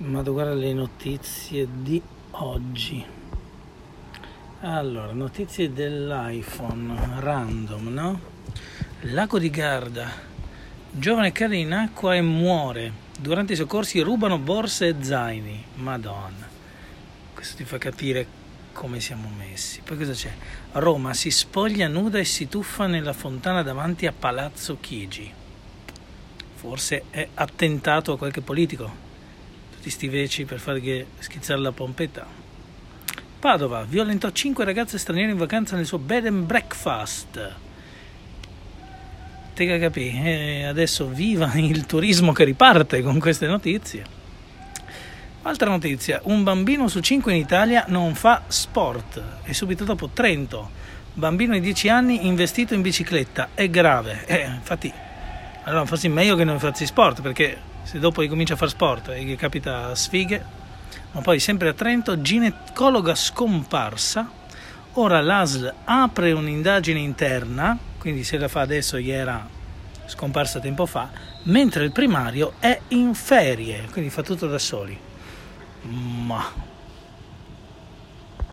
Ma guarda le notizie di oggi. Allora, notizie dell'iPhone random, no? Lago di Garda. Giovane cade in acqua e muore. Durante i soccorsi rubano borse e zaini. Madonna. Questo ti fa capire come siamo messi. Poi cosa c'è? Roma si spoglia nuda e si tuffa nella fontana davanti a Palazzo Chigi. Forse è attentato a qualche politico tutti sti veci per fargli schizzare la pompetta. Padova violentò 5 ragazze straniere in vacanza nel suo bed and breakfast. Te capì, e adesso viva il turismo che riparte con queste notizie. Altra notizia, un bambino su 5 in Italia non fa sport e subito dopo Trento, bambino di 10 anni investito in bicicletta, è grave. Eh, infatti, allora forse è meglio che non faccia sport perché se dopo ricomincia a fare sport e gli capita sfighe, ma poi sempre a Trento, ginecologa scomparsa, ora l'ASL apre un'indagine interna, quindi se la fa adesso gli era scomparsa tempo fa, mentre il primario è in ferie, quindi fa tutto da soli. Ma